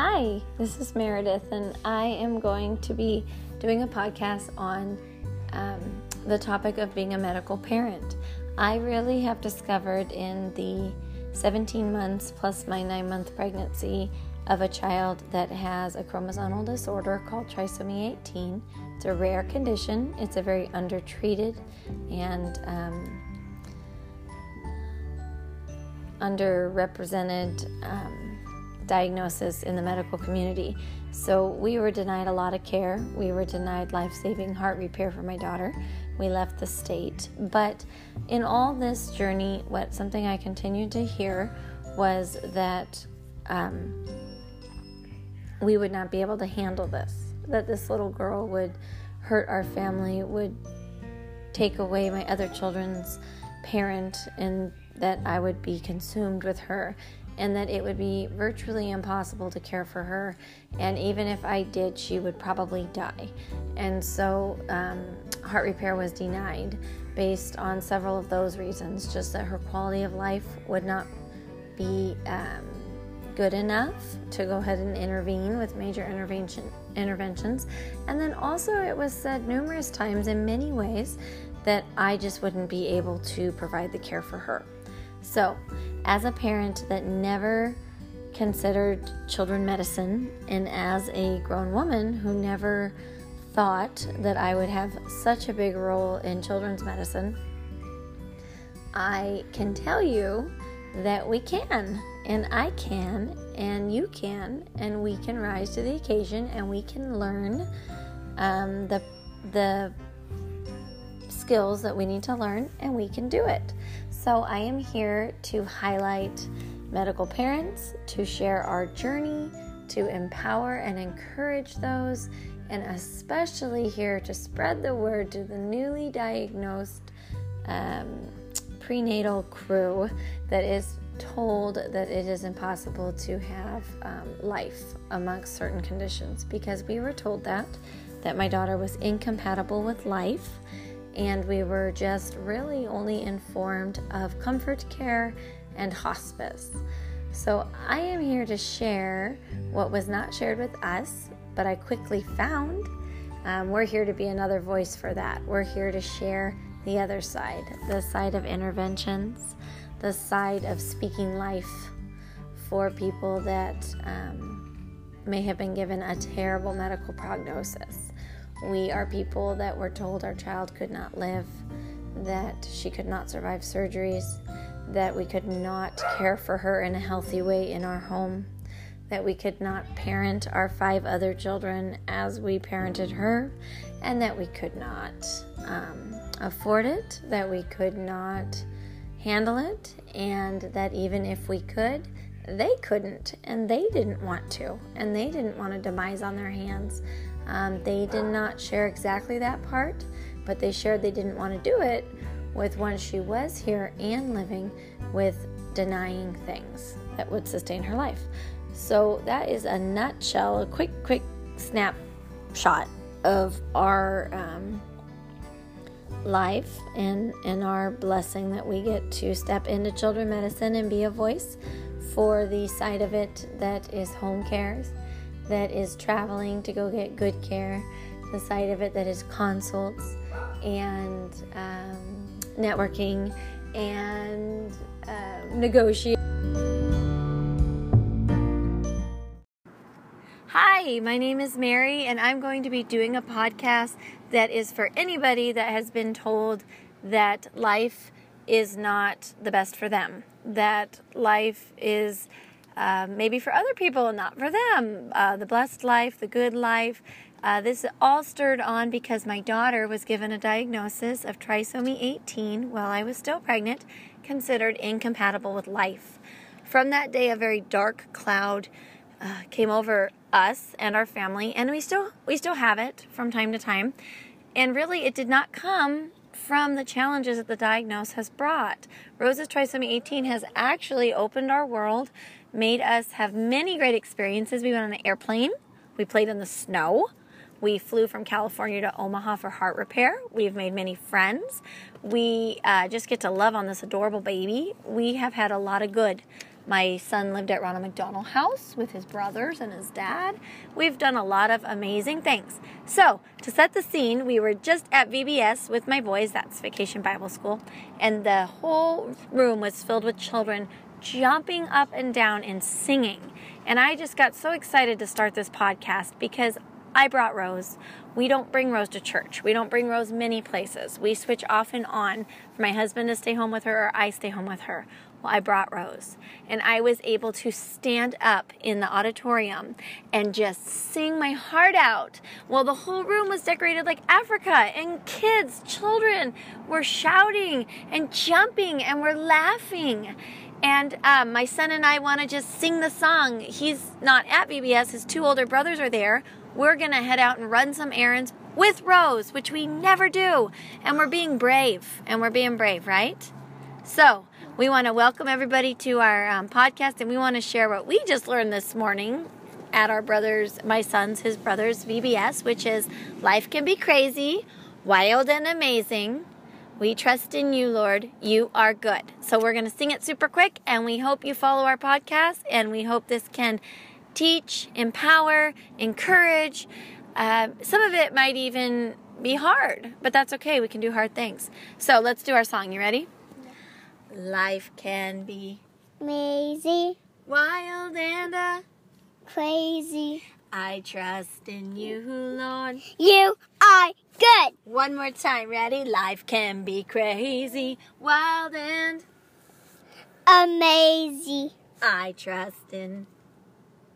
Hi, this is Meredith, and I am going to be doing a podcast on um, the topic of being a medical parent. I really have discovered in the 17 months plus my nine month pregnancy of a child that has a chromosomal disorder called trisomy 18. It's a rare condition, it's a very undertreated and um, underrepresented um, diagnosis in the medical community. So we were denied a lot of care. We were denied life saving heart repair for my daughter. We left the state. But in all this journey, what something I continued to hear was that um, we would not be able to handle this, that this little girl would hurt our family, would take away my other children's parent, and that I would be consumed with her and that it would be virtually impossible to care for her. And even if I did, she would probably die. And so, um, heart repair was denied based on several of those reasons, just that her quality of life would not be um, good enough to go ahead and intervene with major intervention interventions. And then also, it was said numerous times in many ways that I just wouldn't be able to provide the care for her. So, as a parent that never considered children medicine, and as a grown woman who never thought that I would have such a big role in children's medicine, I can tell you that we can, and I can, and you can, and we can rise to the occasion, and we can learn um, the the skills that we need to learn, and we can do it. So, I am here to highlight medical parents, to share our journey, to empower and encourage those, and especially here to spread the word to the newly diagnosed um, prenatal crew that is told that it is impossible to have um, life amongst certain conditions. Because we were told that that my daughter was incompatible with life and we were just really only informed of comfort care and hospice. So, I am here to share what was not shared with us, but I quickly found. Um, we're here to be another voice for that. We're here to share the other side the side of interventions, the side of speaking life for people that um, may have been given a terrible medical prognosis. We are people that were told our child could not live, that she could not survive surgeries, that we could not care for her in a healthy way in our home, that we could not parent our five other children as we parented her, and that we could not um, afford it, that we could not handle it, and that even if we could, they couldn't, and they didn't want to, and they didn't want a demise on their hands. Um, they did not share exactly that part, but they shared they didn't want to do it with once she was here and living with denying things that would sustain her life. So that is a nutshell, a quick, quick snapshot of our um, life and, and our blessing that we get to step into children medicine and be a voice for the side of it that is home cares that is traveling to go get good care, the side of it that is consults and um, networking and uh, negotiating. Hi, my name is Mary, and I'm going to be doing a podcast that is for anybody that has been told that life is not the best for them, that life is uh, maybe for other people, not for them. Uh, the blessed life, the good life. Uh, this all stirred on because my daughter was given a diagnosis of trisomy 18 while I was still pregnant, considered incompatible with life. From that day, a very dark cloud uh, came over us and our family, and we still we still have it from time to time. And really, it did not come from the challenges that the diagnosis has brought. Rose's trisomy 18 has actually opened our world made us have many great experiences. We went on an airplane, we played in the snow, we flew from California to Omaha for heart repair. We've made many friends. We uh, just get to love on this adorable baby. We have had a lot of good My son lived at Ronald McDonald House with his brothers and his dad. We've done a lot of amazing things. So, to set the scene, we were just at VBS with my boys, that's Vacation Bible School, and the whole room was filled with children jumping up and down and singing. And I just got so excited to start this podcast because I brought Rose. We don't bring Rose to church. We don't bring Rose many places. We switch off and on for my husband to stay home with her or I stay home with her. Well, I brought Rose and I was able to stand up in the auditorium and just sing my heart out. Well, the whole room was decorated like Africa and kids, children were shouting and jumping and were laughing. And um, my son and I want to just sing the song. He's not at VBS, his two older brothers are there. We're going to head out and run some errands with Rose, which we never do. And we're being brave. And we're being brave, right? So, we want to welcome everybody to our um, podcast and we want to share what we just learned this morning at our brothers, my son's, his brother's VBS, which is life can be crazy, wild, and amazing. We trust in you, Lord. You are good. So we're going to sing it super quick, and we hope you follow our podcast, and we hope this can teach, empower, encourage. Uh, some of it might even be hard, but that's okay. We can do hard things. So let's do our song. You ready? Life can be Lazy, wild and uh, crazy. I trust in you, Lord. You are good. One more time. Ready? Life can be crazy, wild and Amazing. I trust in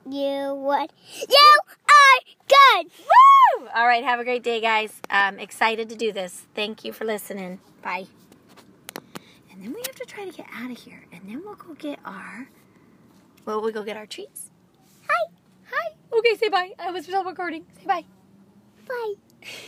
You would. You are good. Woo! All right, have a great day, guys. I'm excited to do this. Thank you for listening. Bye. And then we have to try to get out of here, and then we'll go get our. Well, we'll go get our treats. Hi. Hi. Okay, say bye. I was still recording. Say bye. Bye.